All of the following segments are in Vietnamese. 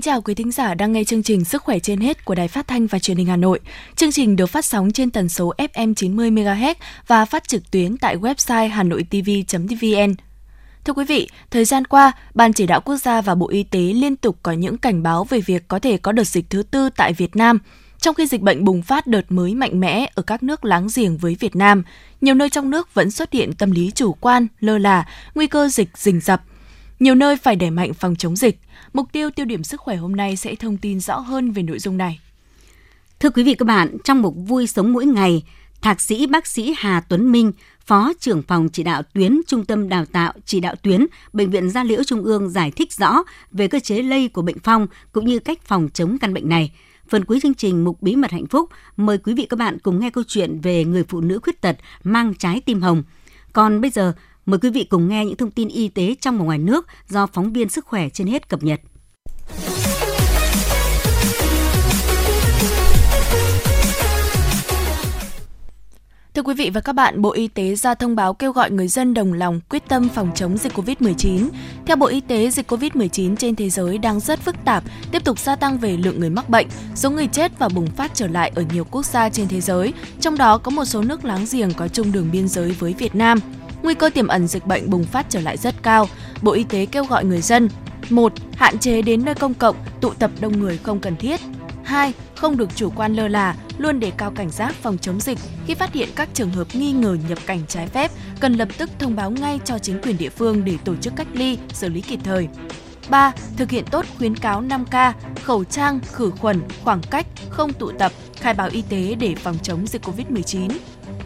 Kính chào quý thính giả đang nghe chương trình Sức khỏe trên hết của Đài Phát thanh và Truyền hình Hà Nội. Chương trình được phát sóng trên tần số FM 90 MHz và phát trực tuyến tại website hanoitv.vn. Thưa quý vị, thời gian qua, Ban Chỉ đạo Quốc gia và Bộ Y tế liên tục có những cảnh báo về việc có thể có đợt dịch thứ tư tại Việt Nam. Trong khi dịch bệnh bùng phát đợt mới mạnh mẽ ở các nước láng giềng với Việt Nam, nhiều nơi trong nước vẫn xuất hiện tâm lý chủ quan, lơ là, nguy cơ dịch rình rập. Nhiều nơi phải đẩy mạnh phòng chống dịch. Mục tiêu tiêu điểm sức khỏe hôm nay sẽ thông tin rõ hơn về nội dung này. Thưa quý vị các bạn, trong mục vui sống mỗi ngày, Thạc sĩ bác sĩ Hà Tuấn Minh, Phó trưởng phòng chỉ đạo tuyến Trung tâm Đào tạo chỉ đạo tuyến Bệnh viện Gia Liễu Trung ương giải thích rõ về cơ chế lây của bệnh phong cũng như cách phòng chống căn bệnh này. Phần cuối chương trình Mục Bí mật hạnh phúc, mời quý vị các bạn cùng nghe câu chuyện về người phụ nữ khuyết tật mang trái tim hồng. Còn bây giờ, mời quý vị cùng nghe những thông tin y tế trong và ngoài nước do phóng viên sức khỏe trên hết cập nhật. Thưa quý vị và các bạn, Bộ Y tế ra thông báo kêu gọi người dân đồng lòng quyết tâm phòng chống dịch COVID-19. Theo Bộ Y tế, dịch COVID-19 trên thế giới đang rất phức tạp, tiếp tục gia tăng về lượng người mắc bệnh, số người chết và bùng phát trở lại ở nhiều quốc gia trên thế giới, trong đó có một số nước láng giềng có chung đường biên giới với Việt Nam. Nguy cơ tiềm ẩn dịch bệnh bùng phát trở lại rất cao. Bộ Y tế kêu gọi người dân 1. Hạn chế đến nơi công cộng, tụ tập đông người không cần thiết. 2. Không được chủ quan lơ là, luôn đề cao cảnh giác phòng chống dịch. Khi phát hiện các trường hợp nghi ngờ nhập cảnh trái phép, cần lập tức thông báo ngay cho chính quyền địa phương để tổ chức cách ly, xử lý kịp thời. 3. Thực hiện tốt khuyến cáo 5K, khẩu trang, khử khuẩn, khoảng cách, không tụ tập, khai báo y tế để phòng chống dịch COVID-19.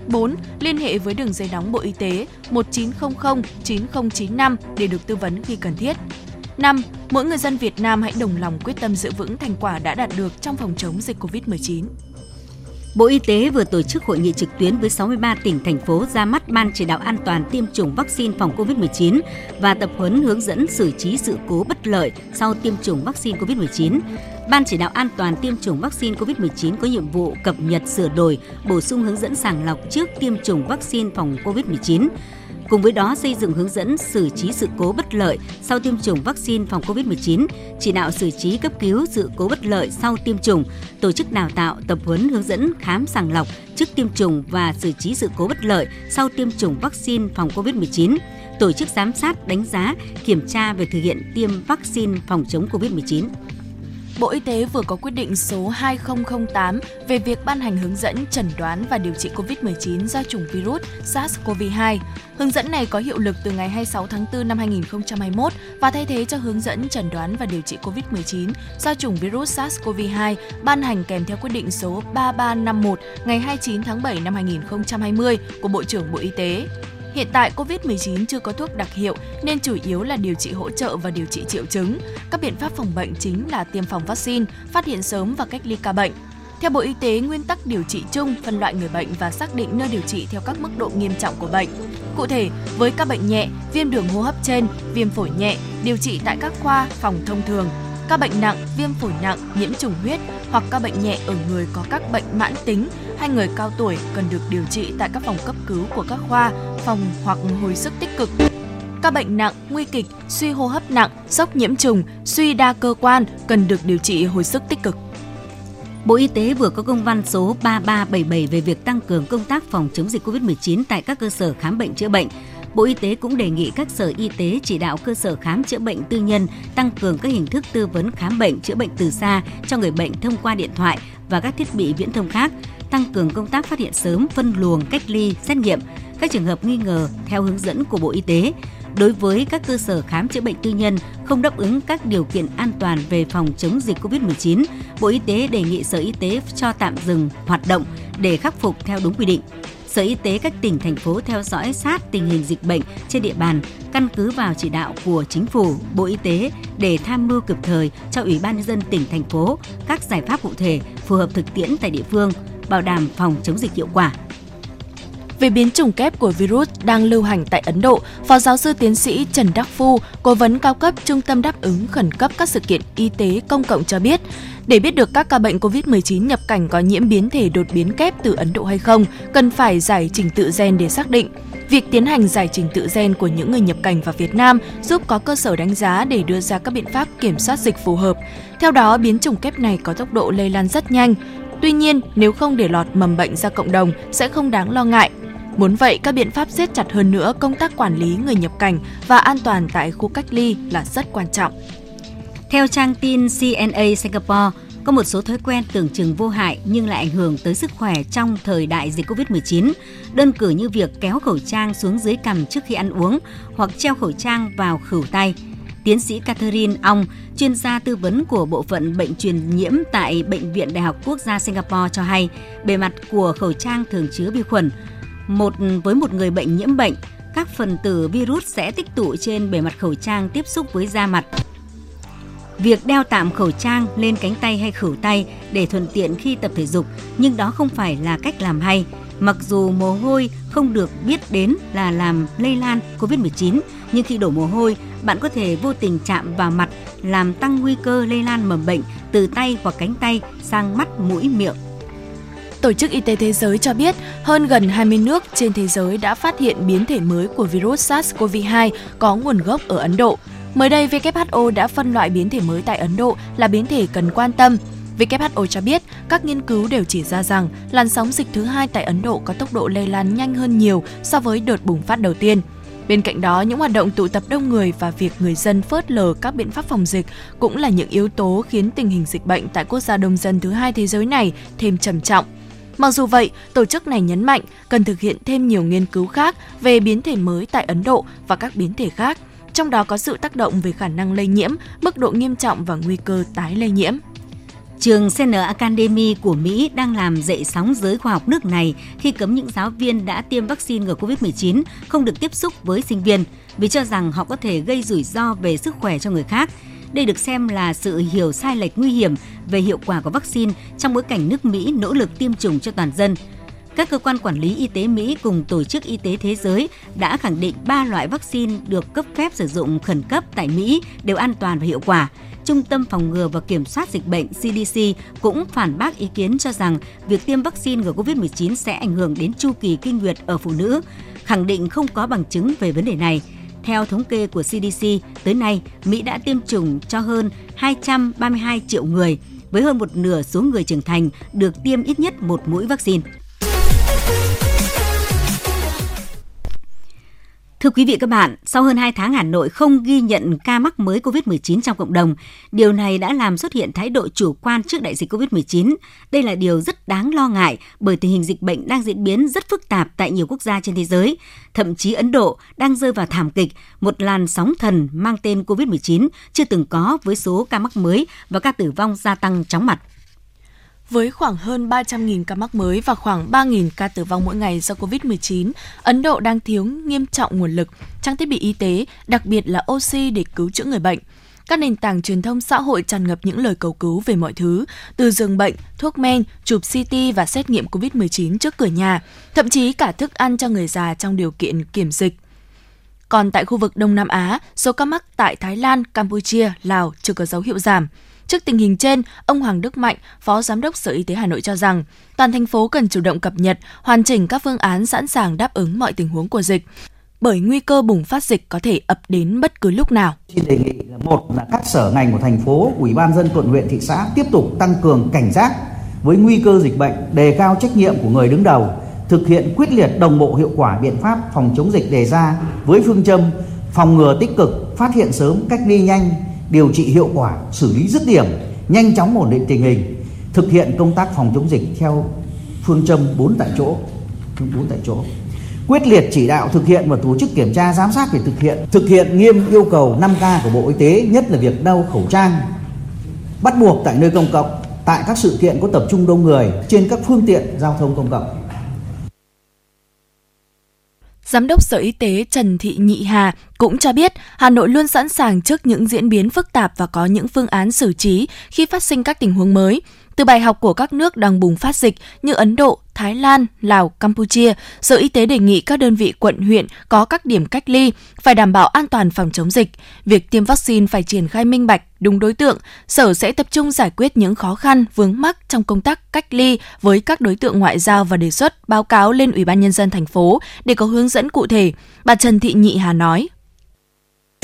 4. Liên hệ với đường dây nóng Bộ Y tế 1900 9095 để được tư vấn khi cần thiết. 5. Mỗi người dân Việt Nam hãy đồng lòng quyết tâm giữ vững thành quả đã đạt được trong phòng chống dịch COVID-19. Bộ Y tế vừa tổ chức hội nghị trực tuyến với 63 tỉnh, thành phố ra mắt Ban chỉ đạo an toàn tiêm chủng vaccine phòng COVID-19 và tập huấn hướng dẫn xử trí sự cố bất lợi sau tiêm chủng vaccine COVID-19. Ban chỉ đạo an toàn tiêm chủng vaccine COVID-19 có nhiệm vụ cập nhật sửa đổi, bổ sung hướng dẫn sàng lọc trước tiêm chủng vaccine phòng COVID-19 Cùng với đó xây dựng hướng dẫn xử trí sự cố bất lợi sau tiêm chủng vaccine phòng COVID-19, chỉ đạo xử trí cấp cứu sự cố bất lợi sau tiêm chủng, tổ chức đào tạo, tập huấn hướng dẫn khám sàng lọc trước tiêm chủng và xử trí sự cố bất lợi sau tiêm chủng vaccine phòng COVID-19, tổ chức giám sát, đánh giá, kiểm tra về thực hiện tiêm vaccine phòng chống COVID-19. Bộ Y tế vừa có quyết định số 2008 về việc ban hành hướng dẫn chẩn đoán và điều trị COVID-19 do chủng virus SARS-CoV-2. Hướng dẫn này có hiệu lực từ ngày 26 tháng 4 năm 2021 và thay thế cho hướng dẫn chẩn đoán và điều trị COVID-19 do chủng virus SARS-CoV-2 ban hành kèm theo quyết định số 3351 ngày 29 tháng 7 năm 2020 của Bộ trưởng Bộ Y tế. Hiện tại COVID-19 chưa có thuốc đặc hiệu nên chủ yếu là điều trị hỗ trợ và điều trị triệu chứng. Các biện pháp phòng bệnh chính là tiêm phòng vaccine, phát hiện sớm và cách ly ca bệnh. Theo Bộ Y tế, nguyên tắc điều trị chung phân loại người bệnh và xác định nơi điều trị theo các mức độ nghiêm trọng của bệnh. Cụ thể, với các bệnh nhẹ, viêm đường hô hấp trên, viêm phổi nhẹ, điều trị tại các khoa, phòng thông thường. Các bệnh nặng, viêm phổi nặng, nhiễm trùng huyết hoặc các bệnh nhẹ ở người có các bệnh mãn tính hay người cao tuổi cần được điều trị tại các phòng cấp cứu của các khoa, phòng hoặc hồi sức tích cực. Các bệnh nặng, nguy kịch, suy hô hấp nặng, sốc nhiễm trùng, suy đa cơ quan cần được điều trị hồi sức tích cực. Bộ Y tế vừa có công văn số 3377 về việc tăng cường công tác phòng chống dịch COVID-19 tại các cơ sở khám bệnh chữa bệnh. Bộ Y tế cũng đề nghị các sở y tế chỉ đạo cơ sở khám chữa bệnh tư nhân tăng cường các hình thức tư vấn khám bệnh chữa bệnh từ xa cho người bệnh thông qua điện thoại và các thiết bị viễn thông khác, tăng cường công tác phát hiện sớm, phân luồng, cách ly, xét nghiệm các trường hợp nghi ngờ theo hướng dẫn của Bộ Y tế. Đối với các cơ sở khám chữa bệnh tư nhân không đáp ứng các điều kiện an toàn về phòng chống dịch COVID-19, Bộ Y tế đề nghị Sở Y tế cho tạm dừng hoạt động để khắc phục theo đúng quy định. Sở Y tế các tỉnh, thành phố theo dõi sát tình hình dịch bệnh trên địa bàn, căn cứ vào chỉ đạo của Chính phủ, Bộ Y tế để tham mưu kịp thời cho Ủy ban nhân dân tỉnh, thành phố các giải pháp cụ thể phù hợp thực tiễn tại địa phương, bảo đảm phòng chống dịch hiệu quả. về biến chủng kép của virus đang lưu hành tại Ấn Độ, Phó giáo sư tiến sĩ Trần Đắc Phu, cố vấn cao cấp Trung tâm đáp ứng khẩn cấp các sự kiện y tế công cộng cho biết, để biết được các ca bệnh COVID-19 nhập cảnh có nhiễm biến thể đột biến kép từ Ấn Độ hay không, cần phải giải trình tự gen để xác định. Việc tiến hành giải trình tự gen của những người nhập cảnh vào Việt Nam giúp có cơ sở đánh giá để đưa ra các biện pháp kiểm soát dịch phù hợp. Theo đó, biến chủng kép này có tốc độ lây lan rất nhanh. Tuy nhiên, nếu không để lọt mầm bệnh ra cộng đồng sẽ không đáng lo ngại. Muốn vậy, các biện pháp siết chặt hơn nữa công tác quản lý người nhập cảnh và an toàn tại khu cách ly là rất quan trọng. Theo trang tin CNA Singapore, có một số thói quen tưởng chừng vô hại nhưng lại ảnh hưởng tới sức khỏe trong thời đại dịch Covid-19, đơn cử như việc kéo khẩu trang xuống dưới cằm trước khi ăn uống hoặc treo khẩu trang vào khửu tay. Tiến sĩ Catherine Ong, chuyên gia tư vấn của Bộ phận Bệnh truyền nhiễm tại Bệnh viện Đại học Quốc gia Singapore cho hay, bề mặt của khẩu trang thường chứa vi khuẩn. Một với một người bệnh nhiễm bệnh, các phần tử virus sẽ tích tụ trên bề mặt khẩu trang tiếp xúc với da mặt Việc đeo tạm khẩu trang lên cánh tay hay khử tay để thuận tiện khi tập thể dục, nhưng đó không phải là cách làm hay. Mặc dù mồ hôi không được biết đến là làm lây lan COVID-19, nhưng khi đổ mồ hôi, bạn có thể vô tình chạm vào mặt làm tăng nguy cơ lây lan mầm bệnh từ tay hoặc cánh tay sang mắt, mũi, miệng. Tổ chức Y tế Thế giới cho biết hơn gần 20 nước trên thế giới đã phát hiện biến thể mới của virus SARS-CoV-2 có nguồn gốc ở Ấn Độ. Mới đây, WHO đã phân loại biến thể mới tại Ấn Độ là biến thể cần quan tâm. WHO cho biết các nghiên cứu đều chỉ ra rằng làn sóng dịch thứ hai tại Ấn Độ có tốc độ lây lan nhanh hơn nhiều so với đợt bùng phát đầu tiên. Bên cạnh đó, những hoạt động tụ tập đông người và việc người dân phớt lờ các biện pháp phòng dịch cũng là những yếu tố khiến tình hình dịch bệnh tại quốc gia đông dân thứ hai thế giới này thêm trầm trọng. Mặc dù vậy, tổ chức này nhấn mạnh cần thực hiện thêm nhiều nghiên cứu khác về biến thể mới tại Ấn Độ và các biến thể khác – trong đó có sự tác động về khả năng lây nhiễm, mức độ nghiêm trọng và nguy cơ tái lây nhiễm. Trường CN Academy của Mỹ đang làm dậy sóng giới khoa học nước này khi cấm những giáo viên đã tiêm vaccine ngừa COVID-19 không được tiếp xúc với sinh viên vì cho rằng họ có thể gây rủi ro về sức khỏe cho người khác. Đây được xem là sự hiểu sai lệch nguy hiểm về hiệu quả của vaccine trong bối cảnh nước Mỹ nỗ lực tiêm chủng cho toàn dân – các cơ quan quản lý y tế Mỹ cùng Tổ chức Y tế Thế giới đã khẳng định ba loại vaccine được cấp phép sử dụng khẩn cấp tại Mỹ đều an toàn và hiệu quả. Trung tâm Phòng ngừa và Kiểm soát Dịch bệnh CDC cũng phản bác ý kiến cho rằng việc tiêm vaccine ngừa COVID-19 sẽ ảnh hưởng đến chu kỳ kinh nguyệt ở phụ nữ, khẳng định không có bằng chứng về vấn đề này. Theo thống kê của CDC, tới nay, Mỹ đã tiêm chủng cho hơn 232 triệu người, với hơn một nửa số người trưởng thành được tiêm ít nhất một mũi vaccine. Thưa quý vị các bạn, sau hơn 2 tháng Hà Nội không ghi nhận ca mắc mới COVID-19 trong cộng đồng, điều này đã làm xuất hiện thái độ chủ quan trước đại dịch COVID-19. Đây là điều rất đáng lo ngại bởi tình hình dịch bệnh đang diễn biến rất phức tạp tại nhiều quốc gia trên thế giới. Thậm chí Ấn Độ đang rơi vào thảm kịch, một làn sóng thần mang tên COVID-19 chưa từng có với số ca mắc mới và ca tử vong gia tăng chóng mặt. Với khoảng hơn 300.000 ca mắc mới và khoảng 3.000 ca tử vong mỗi ngày do COVID-19, Ấn Độ đang thiếu nghiêm trọng nguồn lực, trang thiết bị y tế, đặc biệt là oxy để cứu chữa người bệnh. Các nền tảng truyền thông xã hội tràn ngập những lời cầu cứu về mọi thứ, từ giường bệnh, thuốc men, chụp CT và xét nghiệm COVID-19 trước cửa nhà, thậm chí cả thức ăn cho người già trong điều kiện kiểm dịch. Còn tại khu vực Đông Nam Á, số ca mắc tại Thái Lan, Campuchia, Lào chưa có dấu hiệu giảm. Trước tình hình trên, ông Hoàng Đức Mạnh, Phó Giám đốc Sở Y tế Hà Nội cho rằng, toàn thành phố cần chủ động cập nhật, hoàn chỉnh các phương án sẵn sàng đáp ứng mọi tình huống của dịch bởi nguy cơ bùng phát dịch có thể ập đến bất cứ lúc nào. Xin đề nghị là một là các sở ngành của thành phố, ủy ban dân quận huyện thị xã tiếp tục tăng cường cảnh giác với nguy cơ dịch bệnh, đề cao trách nhiệm của người đứng đầu, thực hiện quyết liệt đồng bộ hiệu quả biện pháp phòng chống dịch đề ra với phương châm phòng ngừa tích cực, phát hiện sớm, cách ly nhanh, điều trị hiệu quả, xử lý dứt điểm, nhanh chóng ổn định tình hình, thực hiện công tác phòng chống dịch theo phương châm 4 tại chỗ, 4 tại chỗ. Quyết liệt chỉ đạo thực hiện và tổ chức kiểm tra giám sát về thực hiện, thực hiện nghiêm yêu cầu 5K của Bộ Y tế, nhất là việc đeo khẩu trang bắt buộc tại nơi công cộng, tại các sự kiện có tập trung đông người trên các phương tiện giao thông công cộng Giám đốc Sở Y tế Trần Thị Nhị Hà cũng cho biết, Hà Nội luôn sẵn sàng trước những diễn biến phức tạp và có những phương án xử trí khi phát sinh các tình huống mới. Từ bài học của các nước đang bùng phát dịch như Ấn Độ, Thái Lan, Lào, Campuchia, Sở Y tế đề nghị các đơn vị quận huyện có các điểm cách ly phải đảm bảo an toàn phòng chống dịch. Việc tiêm vaccine phải triển khai minh bạch, đúng đối tượng. Sở sẽ tập trung giải quyết những khó khăn, vướng mắc trong công tác cách ly với các đối tượng ngoại giao và đề xuất báo cáo lên Ủy ban nhân dân thành phố để có hướng dẫn cụ thể. Bà Trần Thị Nhị Hà nói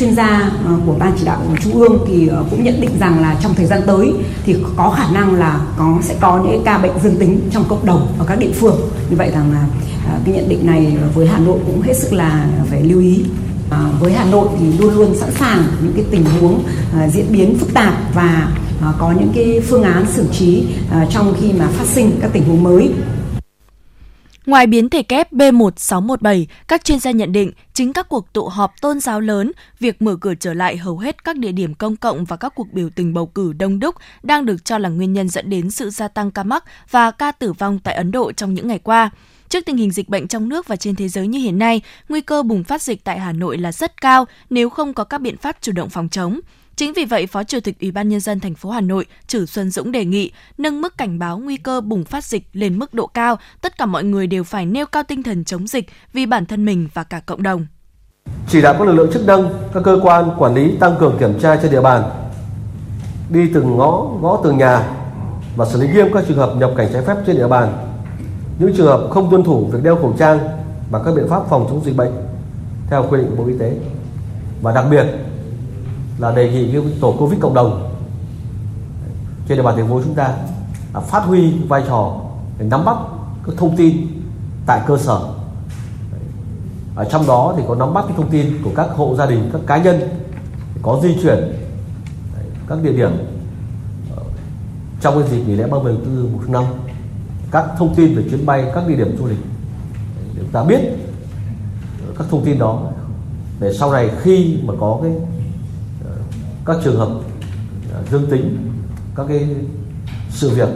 chuyên gia ờ, của ban chỉ đạo của trung ương thì ờ, cũng nhận định rằng là trong thời gian tới thì có khả năng là có sẽ có những ca bệnh dương tính trong cộng đồng ở các địa phương. Như vậy rằng là ờ, cái nhận định này với Hà Nội cũng hết sức là phải lưu ý. À, với Hà Nội thì luôn luôn sẵn sàng những cái tình huống à, diễn biến phức tạp và à, có những cái phương án xử trí à, trong khi mà phát sinh các tình huống mới. Ngoài biến thể kép B1617, các chuyên gia nhận định chính các cuộc tụ họp tôn giáo lớn, việc mở cửa trở lại hầu hết các địa điểm công cộng và các cuộc biểu tình bầu cử đông đúc đang được cho là nguyên nhân dẫn đến sự gia tăng ca mắc và ca tử vong tại Ấn Độ trong những ngày qua. Trước tình hình dịch bệnh trong nước và trên thế giới như hiện nay, nguy cơ bùng phát dịch tại Hà Nội là rất cao nếu không có các biện pháp chủ động phòng chống. Chính vì vậy, Phó Chủ tịch Ủy ban nhân dân thành phố Hà Nội Trử Xuân Dũng đề nghị nâng mức cảnh báo nguy cơ bùng phát dịch lên mức độ cao, tất cả mọi người đều phải nêu cao tinh thần chống dịch vì bản thân mình và cả cộng đồng. Chỉ đạo các lực lượng chức năng, các cơ quan quản lý tăng cường kiểm tra trên địa bàn, đi từng ngõ, ngõ từng nhà và xử lý nghiêm các trường hợp nhập cảnh trái phép trên địa bàn. Những trường hợp không tuân thủ việc đeo khẩu trang và các biện pháp phòng chống dịch bệnh theo quy định của Bộ Y tế. Và đặc biệt là đề nghị cái tổ covid cộng đồng. Trên địa bàn thành phố chúng ta là phát huy vai trò để nắm bắt các thông tin tại cơ sở. Ở trong đó thì có nắm bắt cái thông tin của các hộ gia đình, các cá nhân có di chuyển, các địa điểm ờ, trong cái dịp nghỉ lễ 30 tháng 4 một tháng 5 các thông tin về chuyến bay, các địa điểm du lịch. Để chúng ta biết các thông tin đó để sau này khi mà có cái các trường hợp ờ, dương tính các cái sự việc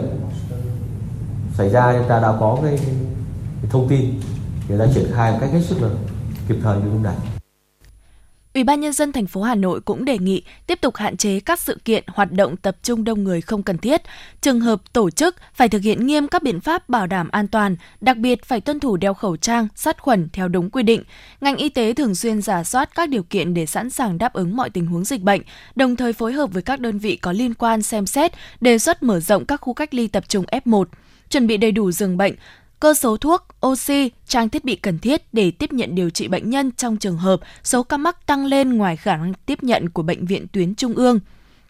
xảy ra chúng ta đã có cái, cái thông tin để ta triển khai một cách hết sức là kịp thời như lúc này. Ủy ban nhân dân thành phố Hà Nội cũng đề nghị tiếp tục hạn chế các sự kiện hoạt động tập trung đông người không cần thiết. Trường hợp tổ chức phải thực hiện nghiêm các biện pháp bảo đảm an toàn, đặc biệt phải tuân thủ đeo khẩu trang, sát khuẩn theo đúng quy định. Ngành y tế thường xuyên giả soát các điều kiện để sẵn sàng đáp ứng mọi tình huống dịch bệnh, đồng thời phối hợp với các đơn vị có liên quan xem xét, đề xuất mở rộng các khu cách ly tập trung F1, chuẩn bị đầy đủ giường bệnh, cơ số thuốc, oxy, trang thiết bị cần thiết để tiếp nhận điều trị bệnh nhân trong trường hợp số ca mắc tăng lên ngoài khả năng tiếp nhận của bệnh viện tuyến trung ương.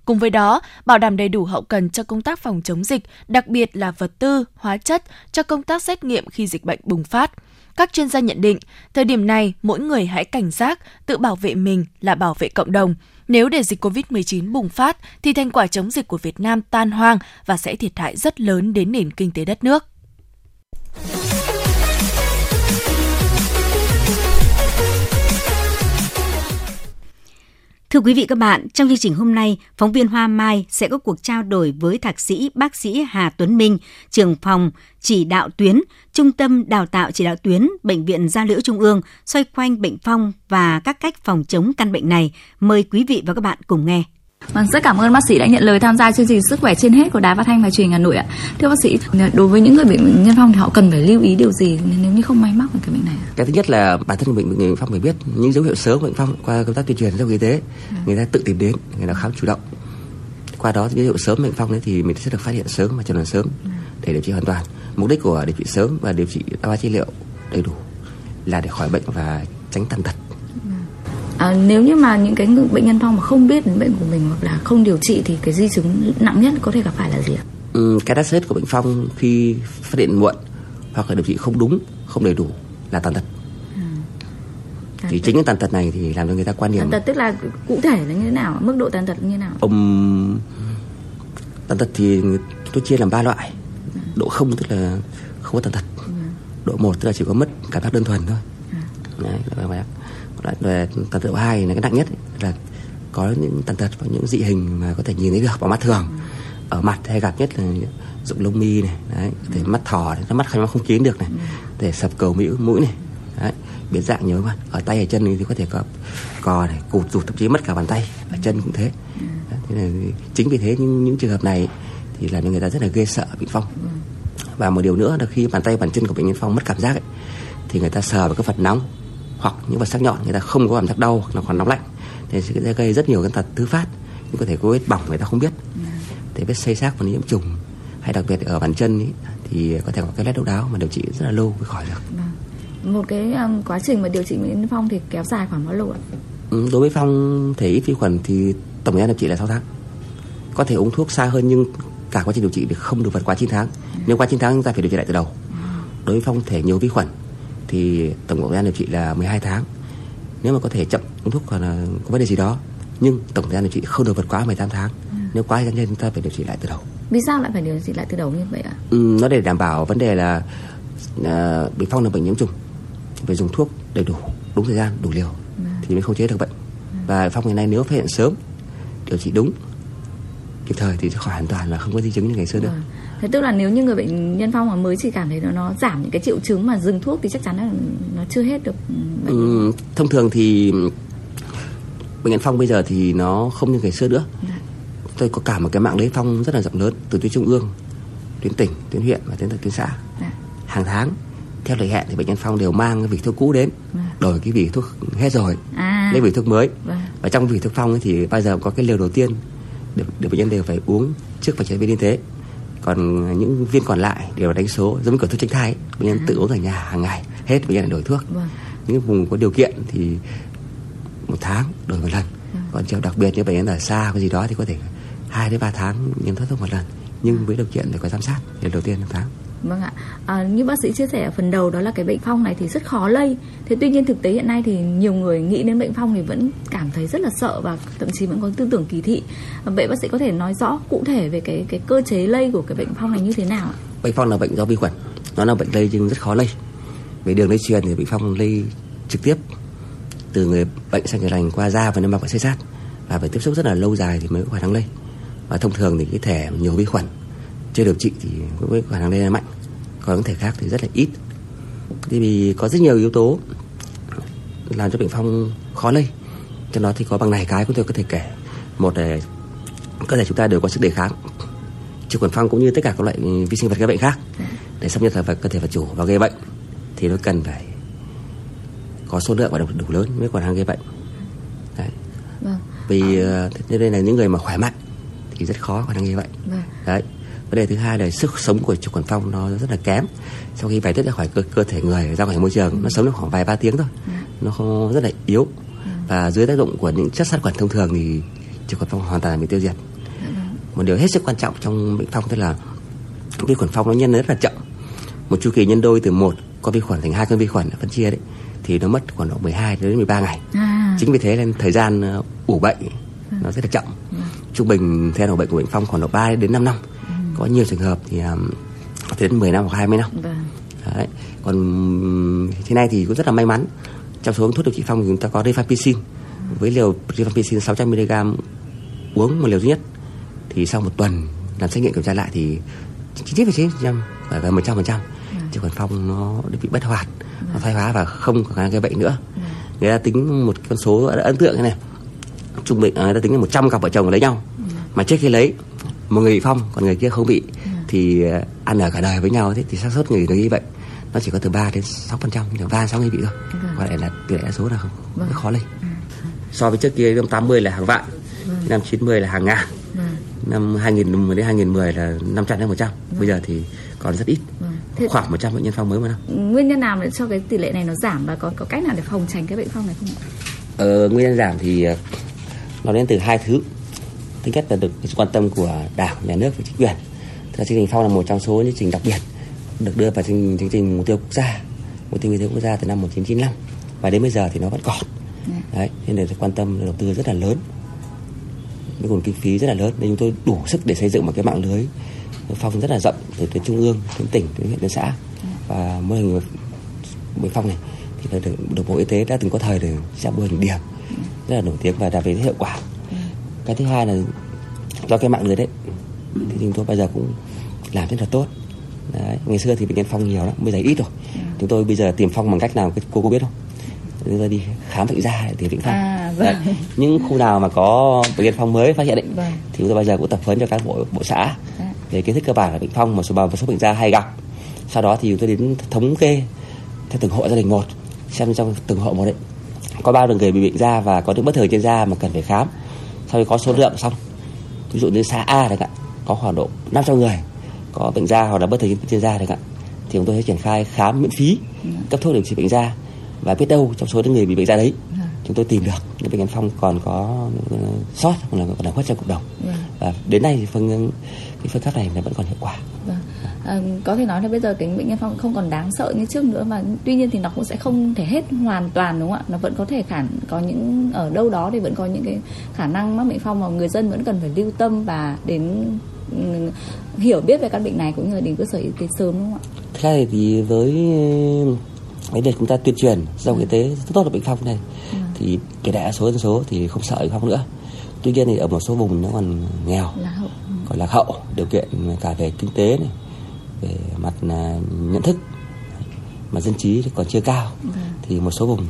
Cùng với đó, bảo đảm đầy đủ hậu cần cho công tác phòng chống dịch, đặc biệt là vật tư, hóa chất cho công tác xét nghiệm khi dịch bệnh bùng phát. Các chuyên gia nhận định, thời điểm này mỗi người hãy cảnh giác, tự bảo vệ mình là bảo vệ cộng đồng. Nếu để dịch COVID-19 bùng phát thì thành quả chống dịch của Việt Nam tan hoang và sẽ thiệt hại rất lớn đến nền kinh tế đất nước. Thưa quý vị các bạn, trong chương trình hôm nay, phóng viên Hoa Mai sẽ có cuộc trao đổi với thạc sĩ bác sĩ Hà Tuấn Minh, trưởng phòng chỉ đạo tuyến, Trung tâm Đào tạo chỉ đạo tuyến, Bệnh viện Gia Liễu Trung ương xoay quanh bệnh phong và các cách phòng chống căn bệnh này. Mời quý vị và các bạn cùng nghe. Vâng, rất cảm ơn bác sĩ đã nhận lời tham gia chương trình Sức khỏe trên hết của Đài Phát thanh và Truyền Hà Nội ạ. Thưa bác sĩ, đối với những người bệnh nhân phong thì họ cần phải lưu ý điều gì nếu như không may mắc cái bệnh này? Cái thứ nhất là bản thân bệnh bệnh phong phải biết những dấu hiệu sớm bệnh phong qua công tác tuyên truyền trong y tế, ừ. người ta tự tìm đến, người ta khám chủ động. Qua đó dấu hiệu sớm bệnh phong đấy thì mình sẽ được phát hiện sớm và chẩn đoán sớm ừ. để điều trị hoàn toàn. Mục đích của điều trị sớm và điều trị đa trị liệu đầy đủ là để khỏi bệnh và tránh tàn tật à, nếu như mà những cái bệnh nhân phong mà không biết đến bệnh của mình hoặc là không điều trị thì cái di chứng nặng nhất có thể gặp phải là gì ạ? Ừ, cái đắt hết của bệnh phong khi phát hiện muộn hoặc là điều trị không đúng không đầy đủ là tàn tật ừ. thì chính cái tàn tật này thì làm cho người ta quan niệm tàn tật tức là cụ thể là như thế nào mức độ tàn tật như thế nào ông tàn tật thì tôi chia làm ba loại ừ. độ không tức là không có tàn tật ừ. độ một tức là chỉ có mất cảm giác đơn thuần thôi ừ. Đấy, là về tàn tật hai là cái nặng nhất là có những tàn tật và những dị hình mà có thể nhìn thấy được bằng mắt thường. Ở mặt hay gặp nhất là dụng lông mi này đấy thể mắt thỏ này, mắt không không kín được này để sập cầu mũi mũi này đấy biến dạng nhiều mà ở tay ở chân thì có thể có cò này cụt rụt thậm chí mất cả bàn tay và chân cũng thế. Thế là chính vì thế những, những trường hợp này thì làm cho người ta rất là ghê sợ bệnh phong. Và một điều nữa là khi bàn tay bàn chân của bệnh nhân phong mất cảm giác ấy, thì người ta sờ vào cái vật nóng hoặc những vật sắc nhọn người ta không có cảm giác đau nó còn nóng lạnh thì sẽ gây rất nhiều cái tật thứ phát nhưng có thể có vết bỏng người ta không biết. Thì vết xây xác và nhiễm trùng hay đặc biệt ở bàn chân ý, thì có thể có cái lét đau đáo mà điều trị rất là lâu mới khỏi được. Một cái um, quá trình mà điều trị nhân phong thì kéo dài khoảng bao lâu ạ? Ừ, đối với phong thể ít vi khuẩn thì tổng thời gian điều trị là 6 tháng. Có thể uống thuốc xa hơn nhưng cả quá trình điều trị thì không được vượt quá 9 tháng. Nếu quá 9 tháng chúng ta phải điều trị lại từ đầu. Đối với phong thể nhiều vi khuẩn thì tổng thời gian điều trị là 12 tháng. Nếu mà có thể chậm uống thuốc còn là có vấn đề gì đó nhưng tổng thời gian điều trị không được vượt quá 18 tháng. Nếu quá gian chúng ta phải điều trị lại từ đầu. Vì sao lại phải điều trị lại từ đầu như vậy ạ? Ừ, nó để đảm bảo vấn đề là à, bị phong là bệnh nhiễm trùng. Phải dùng thuốc đầy đủ đúng thời gian đủ liều thì mới không chế được bệnh. Và phong ngày nay nếu phát hiện sớm điều trị đúng kịp thời thì khỏi hoàn toàn là không có di chứng như ngày xưa nữa Vâng. Thế tức là nếu như người bệnh nhân phong mà mới chỉ cảm thấy nó, nó giảm những cái triệu chứng mà dừng thuốc thì chắc chắn là nó chưa hết được ừ, bệnh. ừ, thông thường thì bệnh nhân phong bây giờ thì nó không như ngày xưa nữa Dạ. tôi có cả một cái mạng lưới phong rất là rộng lớn từ tuyến trung ương tuyến tỉnh tuyến huyện và tận tuyến xã Dạ. hàng tháng theo lời hẹn thì bệnh nhân phong đều mang cái vỉ thuốc cũ đến đổi cái vỉ thuốc hết rồi À. lấy vỉ thuốc mới Vâng. và trong vỉ thuốc phong ấy thì bao giờ có cái liều đầu tiên được, được bệnh nhân đều phải uống trước phải chạy viên y tế còn những viên còn lại đều đánh số giống như kiểu thuốc tránh thai bệnh nhân tự uống ở nhà hàng ngày hết bệnh nhân đổi thuốc. Vâng. những vùng có điều kiện thì một tháng đổi một lần. Còn trường đặc biệt như bệnh nhân ở xa có gì đó thì có thể hai đến ba tháng nhân thoát thuốc một lần. Nhưng với điều kiện phải có giám sát lần đầu tiên năm tháng Vâng ạ. À, như bác sĩ chia sẻ ở phần đầu đó là cái bệnh phong này thì rất khó lây. Thế tuy nhiên thực tế hiện nay thì nhiều người nghĩ đến bệnh phong thì vẫn cảm thấy rất là sợ và thậm chí vẫn có tư tưởng kỳ thị. À, Vậy bác sĩ có thể nói rõ cụ thể về cái cái cơ chế lây của cái bệnh phong này như thế nào ạ? bệnh phong là bệnh do vi khuẩn nó là bệnh lây nhưng rất khó lây về đường lây truyền thì bệnh phong lây trực tiếp từ người bệnh sang người lành qua da và niêm mạc và xây sát và phải tiếp xúc rất là lâu dài thì mới có khả năng lây và thông thường thì cái thể nhiều vi khuẩn chưa được trị thì cũng có khả năng lây là mạnh còn những thể khác thì rất là ít. Thì vì có rất nhiều yếu tố làm cho bệnh phong khó lây trong đó thì có bằng này cái chúng tôi có thể kể. Một là cơ thể chúng ta đều có sức đề kháng trực khuẩn phong cũng như tất cả các loại vi sinh vật gây bệnh khác để xâm nhập vào cơ thể vật chủ và gây bệnh. Thì nó cần phải có số lượng và đủ, đủ lớn mới còn năng gây bệnh. Đấy. Vâng. vì ờ, thế nên là những người mà khỏe mạnh thì rất khó khả năng gây bệnh. Vâng. đấy vấn đề thứ hai là sức sống của trực khuẩn phong nó rất là kém. Sau khi bài tiết ra khỏi cơ, cơ thể người ra khỏi môi trường nó sống được khoảng vài ba tiếng thôi. Nó không rất là yếu. Và dưới tác dụng của những chất sát khuẩn thông thường thì trực khuẩn phong hoàn toàn bị tiêu diệt. Một điều hết sức quan trọng trong bệnh phong tức là vi khuẩn phong nó nhân rất là chậm. Một chu kỳ nhân đôi từ một con vi khuẩn thành hai con vi khuẩn phân chia đấy thì nó mất khoảng độ 12 đến 13 ngày. À. chính vì thế nên thời gian ờ, ủ bệnh nó rất là chậm. Trung bình theo ủ bệnh của bệnh phong khoảng độ 3 đến 5 năm có nhiều trường hợp thì um, có thể đến 10 năm hoặc 20 năm. Vâng. Đấy. Còn thế này thì cũng rất là may mắn. Trong số thuốc điều trị phong thì chúng ta có rifampicin. Với liều rifampicin 600 mg uống một liều duy nhất thì sau một tuần làm xét nghiệm kiểm tra lại thì 99,9% và và 100% chứ còn phong nó bị bất hoạt nó thoái hóa và không có khả năng gây bệnh nữa. Người ta tính một con số ấn tượng thế này. Trung bình à, người ta tính là 100 cặp vợ chồng lấy nhau. Mà trước khi lấy một người bị phong còn người kia không bị thì ờ, ăn ở cả đời với nhau thế thì xác suất người gây bệnh nó chỉ có từ 3 đến 6 phần trăm ba sáu người bị thôi. Còn lại là tỷ lệ đa số là không rất khó lây so với trước kia năm 80 là hàng vạn năm 90 là hàng ngàn năm 2010 đến 2010 là 500 đến 100 bây giờ thì còn rất ít Thế- khoảng 100 bệnh nhân phong mới một năm Nguyên nhân nào để cho cái tỷ lệ này nó giảm và có có cách nào để phòng tránh cái bệnh phong này không ạ? Ờ, nguyên nhân giảm thì ờ, nó đến từ hai thứ thứ nhất là được sự quan tâm của đảng nhà nước và chính quyền. Tức là chương trình phong là một trong số những chương trình đặc biệt được đưa vào chương, chương trình mục tiêu quốc gia mục tiêu mục tiêu quốc gia từ năm 1995 và đến bây giờ thì nó vẫn còn. Đấy nên được quan tâm đầu tư rất là lớn. Với nguồn kinh phí rất là lớn. Nên chúng tôi đủ sức để xây dựng một cái mạng lưới phong rất là rộng từ tuyến trung ương đến tỉnh đến huyện đến xã. Và mô hình bệnh phong này thì được, được bộ y tế đã từng có thời để ra mô hình điểm rất là nổi tiếng và đạt về hiệu quả cái thứ hai là do cái mạng lưới đấy thì chúng tôi bây giờ cũng làm rất là tốt đấy. ngày xưa thì bệnh nhân phong nhiều lắm bây giờ ít rồi chúng tôi bây giờ tìm phong bằng cách nào cô có biết không chúng tôi đi khám bệnh da để tìm bệnh phong À vâng. những khu nào mà có bệnh nhân phong mới phát hiện định vâng. thì chúng tôi bây giờ cũng tập huấn cho các bộ bộ xã dạ. về kiến thức cơ bản là bệnh phong một số một số bệnh da hay gặp sau đó thì chúng tôi đến thống kê theo từng hộ gia đình một xem trong từng hộ một đấy có bao nhiêu người bị bệnh da và có những bất thường trên da mà cần phải khám sau khi có số lượng xong ví dụ như xã A này ạ có khoảng độ 500 người có bệnh da hoặc là bất thường trên da này ạ thì chúng tôi sẽ triển khai khám miễn phí dạ. cấp thuốc điều trị bệnh da và biết đâu trong số những người bị bệnh da đấy dạ. chúng tôi tìm được những bệnh nhân phong còn có uh, sót hoặc là còn là khuất trong cộng đồng và đến nay thì phương cái phương pháp này nó vẫn còn hiệu quả à, có thể nói là bây giờ cái bệnh nhân phong không còn đáng sợ như trước nữa và tuy nhiên thì nó cũng sẽ không thể hết hoàn toàn đúng không ạ nó vẫn có thể khả có những ở đâu đó thì vẫn có những cái khả năng mắc bệnh phong mà người dân vẫn cần phải lưu tâm và đến um, hiểu biết về căn bệnh này cũng như là đến cơ sở y tế sớm đúng không ạ? Thế này thì với cái việc chúng ta tuyên truyền giáo y tế rất tốt là bệnh phong này ừ. thì cái đại số dân số thì không sợ bệnh phong nữa tuy nhiên thì ở một số vùng nó còn nghèo là hậu. còn lạc hậu điều kiện cả về kinh tế này về mặt là nhận thức mà dân trí còn chưa cao ừ. thì một số vùng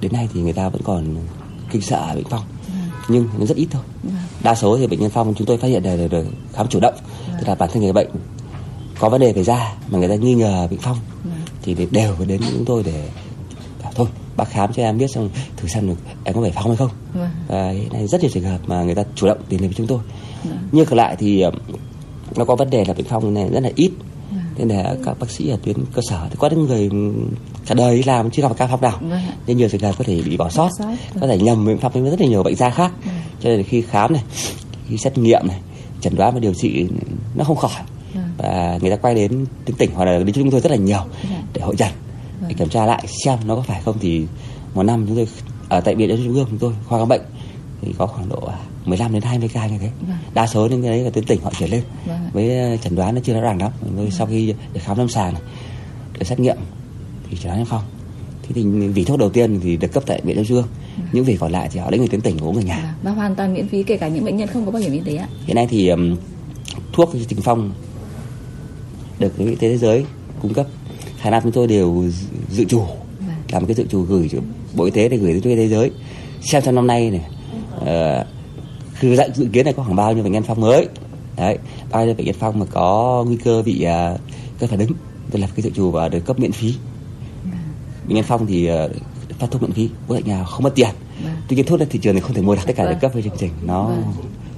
đến nay thì người ta vẫn còn kinh sợ bệnh phong ừ. nhưng nó rất ít thôi ừ. đa số thì bệnh nhân phong chúng tôi phát hiện đều được khám chủ động tức là bản thân người bệnh có vấn đề về da mà người ta nghi ngờ bệnh phong thì đều phải đến chúng tôi để bảo thôi bác khám cho em biết xong thử xem được em có phải phong hay không vâng. và hiện nay rất nhiều trường hợp mà người ta chủ động tìm đến với chúng tôi vâng. nhưng còn lại thì nó có vấn đề là bệnh phong này rất là ít nên là các bác sĩ ở tuyến cơ sở thì có những người cả đời làm chưa gặp ca phong nào vâng. nên nhiều trường hợp có thể bị bỏ sót có thể nhầm bệnh phong với rất là nhiều bệnh da khác vâng. cho nên khi khám này khi xét nghiệm này chẩn đoán và điều trị nó không khỏi vâng. và người ta quay đến đến tỉnh hoặc là đến chúng tôi rất là nhiều vâng. để hội trần để kiểm tra lại xem nó có phải không thì một năm chúng tôi ở tại viện trung ương chúng tôi khoa khám bệnh thì có khoảng độ 15 đến 20 ca như thế. Vâng. Đa số những cái đấy là tuyến tỉnh họ chuyển lên. Vâng. Với ờ, chẩn đoán nó chưa rõ ràng lắm. Vâng. Sau khi được khám lâm sàng được xét nghiệm thì chẩn đoán phong. Thế thì vị thuốc đầu tiên thì được cấp tại viện Đông Dương. Vâng. Những vị còn lại thì họ đến người tuyến tỉnh của người nhà. Vâng. Và hoàn toàn miễn phí kể cả những bệnh nhân không có bảo hiểm y tế ạ. Hiện nay thì um, thuốc Tình Phong được y tế thế giới cung cấp hàng năm chúng tôi đều dự trù vâng. làm cái dự trù gửi bộ y tế để gửi đến thế giới xem trong năm nay này uh, คือ dự kiến là có khoảng bao nhiêu bệnh nhân phong mới? Đấy bao nhiêu bệnh nhân phong mà có nguy cơ bị uh, cơ phản ứng? Tôi lập cái dự trù và được cấp miễn phí. Bệnh nhân phong thì uh, phát thuốc miễn phí tại nhà không mất tiền. Vâng. tuy nhiên thuốc trên thị trường thì không thể mua được tất cả vâng. được cấp với chương trình. Nó vâng.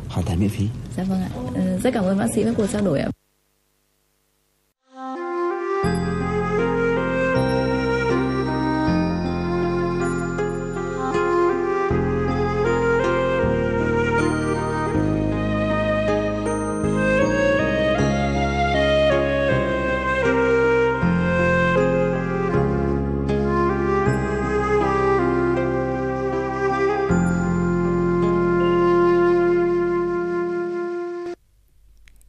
hoàn toàn miễn phí. Dạ vâng ạ. Ừ, rất cảm ơn bác sĩ với cuộc trao đổi ạ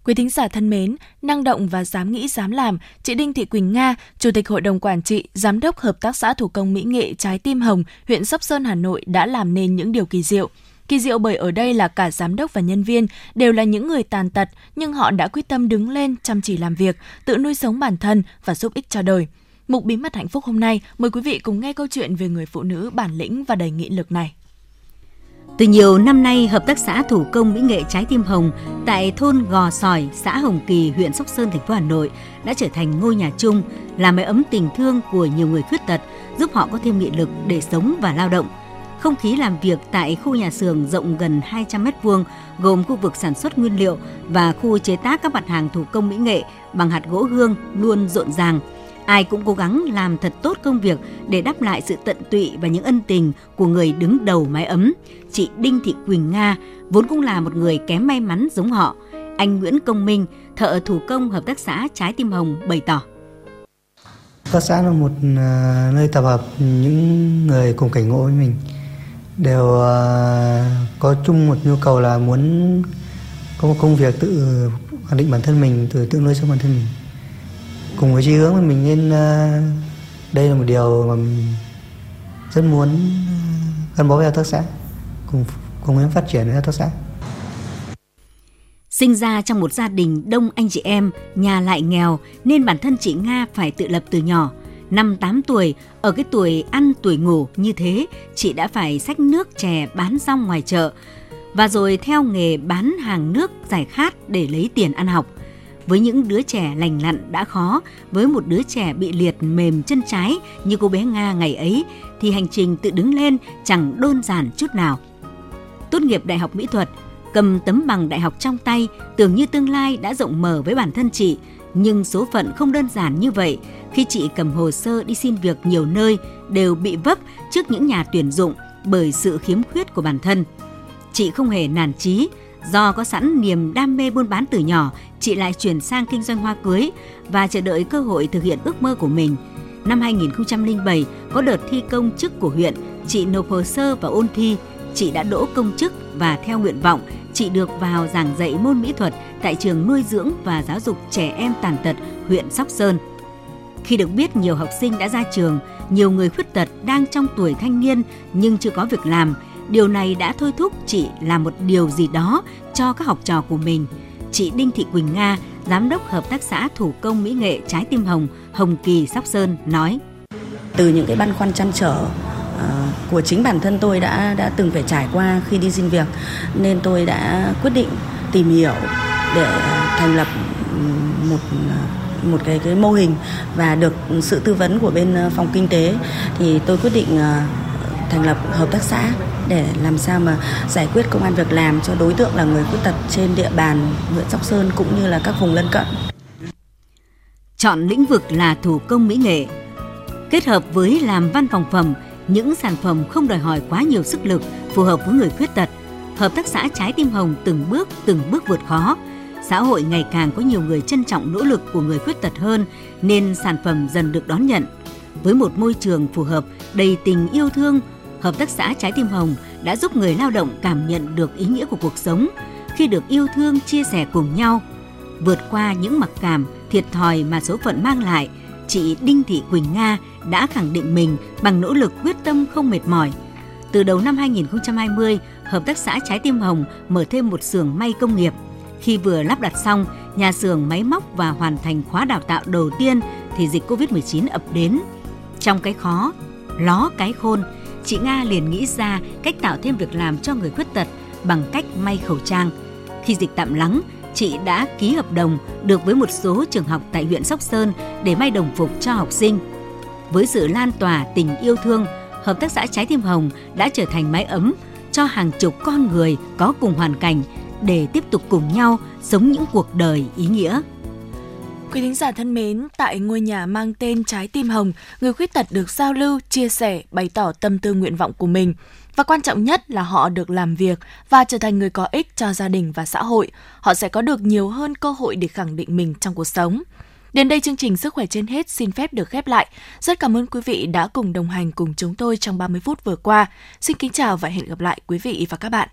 Quý thính giả thân mến, năng động và dám nghĩ dám làm, chị Đinh Thị Quỳnh Nga, Chủ tịch Hội đồng Quản trị, Giám đốc Hợp tác xã Thủ công Mỹ nghệ Trái Tim Hồng, huyện Sóc Sơn, Hà Nội đã làm nên những điều kỳ diệu. Kỳ diệu bởi ở đây là cả giám đốc và nhân viên đều là những người tàn tật, nhưng họ đã quyết tâm đứng lên, chăm chỉ làm việc, tự nuôi sống bản thân và giúp ích cho đời. Mục Bí mật hạnh phúc hôm nay, mời quý vị cùng nghe câu chuyện về người phụ nữ bản lĩnh và đầy nghị lực này. Từ nhiều năm nay, Hợp tác xã Thủ công Mỹ nghệ Trái Tim Hồng tại thôn Gò Sỏi, xã Hồng Kỳ, huyện Sóc Sơn, thành phố Hà Nội đã trở thành ngôi nhà chung, là mái ấm tình thương của nhiều người khuyết tật, giúp họ có thêm nghị lực để sống và lao động. Không khí làm việc tại khu nhà xưởng rộng gần 200 m2, gồm khu vực sản xuất nguyên liệu và khu chế tác các mặt hàng thủ công mỹ nghệ bằng hạt gỗ hương luôn rộn ràng – ai cũng cố gắng làm thật tốt công việc để đáp lại sự tận tụy và những ân tình của người đứng đầu mái ấm. Chị Đinh Thị Quỳnh Nga vốn cũng là một người kém may mắn giống họ. Anh Nguyễn Công Minh, thợ thủ công hợp tác xã Trái Tim Hồng bày tỏ. Hợp tác xã là một à, nơi tập hợp những người cùng cảnh ngộ với mình đều à, có chung một nhu cầu là muốn có một công việc tự hoàn định bản thân mình, tự tự nuôi sống bản thân mình cùng với chí hướng thì mình nên ờ, đây là một điều mà mình rất muốn ờ, gắn bó với hợp tác xã cùng cùng với phát triển với hợp tác xã Sinh ra trong một gia đình đông anh chị em, nhà lại nghèo nên bản thân chị Nga phải tự lập từ nhỏ. Năm 8 tuổi, ở cái tuổi ăn tuổi ngủ như thế, chị đã phải xách nước chè bán rong ngoài chợ và rồi theo nghề bán hàng nước giải khát để lấy tiền ăn học. Với những đứa trẻ lành lặn đã khó, với một đứa trẻ bị liệt mềm chân trái như cô bé Nga ngày ấy thì hành trình tự đứng lên chẳng đơn giản chút nào. Tốt nghiệp Đại học Mỹ thuật, cầm tấm bằng đại học trong tay, tưởng như tương lai đã rộng mở với bản thân chị, nhưng số phận không đơn giản như vậy. Khi chị cầm hồ sơ đi xin việc nhiều nơi đều bị vấp trước những nhà tuyển dụng bởi sự khiếm khuyết của bản thân. Chị không hề nản chí, do có sẵn niềm đam mê buôn bán từ nhỏ, chị lại chuyển sang kinh doanh hoa cưới và chờ đợi cơ hội thực hiện ước mơ của mình. Năm 2007, có đợt thi công chức của huyện, chị nộp hồ sơ và ôn thi, chị đã đỗ công chức và theo nguyện vọng, chị được vào giảng dạy môn mỹ thuật tại trường nuôi dưỡng và giáo dục trẻ em tàn tật huyện Sóc Sơn. Khi được biết nhiều học sinh đã ra trường, nhiều người khuyết tật đang trong tuổi thanh niên nhưng chưa có việc làm, điều này đã thôi thúc chị làm một điều gì đó cho các học trò của mình. Chị Đinh Thị Quỳnh Nga, giám đốc hợp tác xã thủ công mỹ nghệ Trái tim hồng, Hồng Kỳ Sóc Sơn nói: Từ những cái băn khoăn chăn trở uh, của chính bản thân tôi đã đã từng phải trải qua khi đi xin việc nên tôi đã quyết định tìm hiểu để thành lập một ờ, một cái cái mô hình và được sự tư vấn của bên ờ, phòng kinh tế. Thì tôi quyết định thành lập hợp tác xã để làm sao mà giải quyết công an việc làm cho đối tượng là người khuyết tật trên địa bàn huyện Sóc Sơn cũng như là các vùng lân cận. Chọn lĩnh vực là thủ công mỹ nghệ, kết hợp với làm văn phòng phẩm, những sản phẩm không đòi hỏi quá nhiều sức lực, phù hợp với người khuyết tật. Hợp tác xã Trái Tim Hồng từng bước từng bước vượt khó. Xã hội ngày càng có nhiều người trân trọng nỗ lực của người khuyết tật hơn nên sản phẩm dần được đón nhận. Với một môi trường phù hợp, đầy tình yêu thương, Hợp tác xã Trái Tim Hồng đã giúp người lao động cảm nhận được ý nghĩa của cuộc sống khi được yêu thương chia sẻ cùng nhau. Vượt qua những mặc cảm, thiệt thòi mà số phận mang lại, chị Đinh Thị Quỳnh Nga đã khẳng định mình bằng nỗ lực quyết tâm không mệt mỏi. Từ đầu năm 2020, Hợp tác xã Trái Tim Hồng mở thêm một xưởng may công nghiệp. Khi vừa lắp đặt xong, nhà xưởng máy móc và hoàn thành khóa đào tạo đầu tiên thì dịch Covid-19 ập đến. Trong cái khó, ló cái khôn, chị Nga liền nghĩ ra cách tạo thêm việc làm cho người khuyết tật bằng cách may khẩu trang. Khi dịch tạm lắng, chị đã ký hợp đồng được với một số trường học tại huyện Sóc Sơn để may đồng phục cho học sinh. Với sự lan tỏa tình yêu thương, Hợp tác xã Trái Tim Hồng đã trở thành mái ấm cho hàng chục con người có cùng hoàn cảnh để tiếp tục cùng nhau sống những cuộc đời ý nghĩa. Quý thính giả thân mến, tại ngôi nhà mang tên Trái Tim Hồng, người khuyết tật được giao lưu, chia sẻ, bày tỏ tâm tư nguyện vọng của mình. Và quan trọng nhất là họ được làm việc và trở thành người có ích cho gia đình và xã hội. Họ sẽ có được nhiều hơn cơ hội để khẳng định mình trong cuộc sống. Đến đây chương trình Sức khỏe trên hết xin phép được khép lại. Rất cảm ơn quý vị đã cùng đồng hành cùng chúng tôi trong 30 phút vừa qua. Xin kính chào và hẹn gặp lại quý vị và các bạn.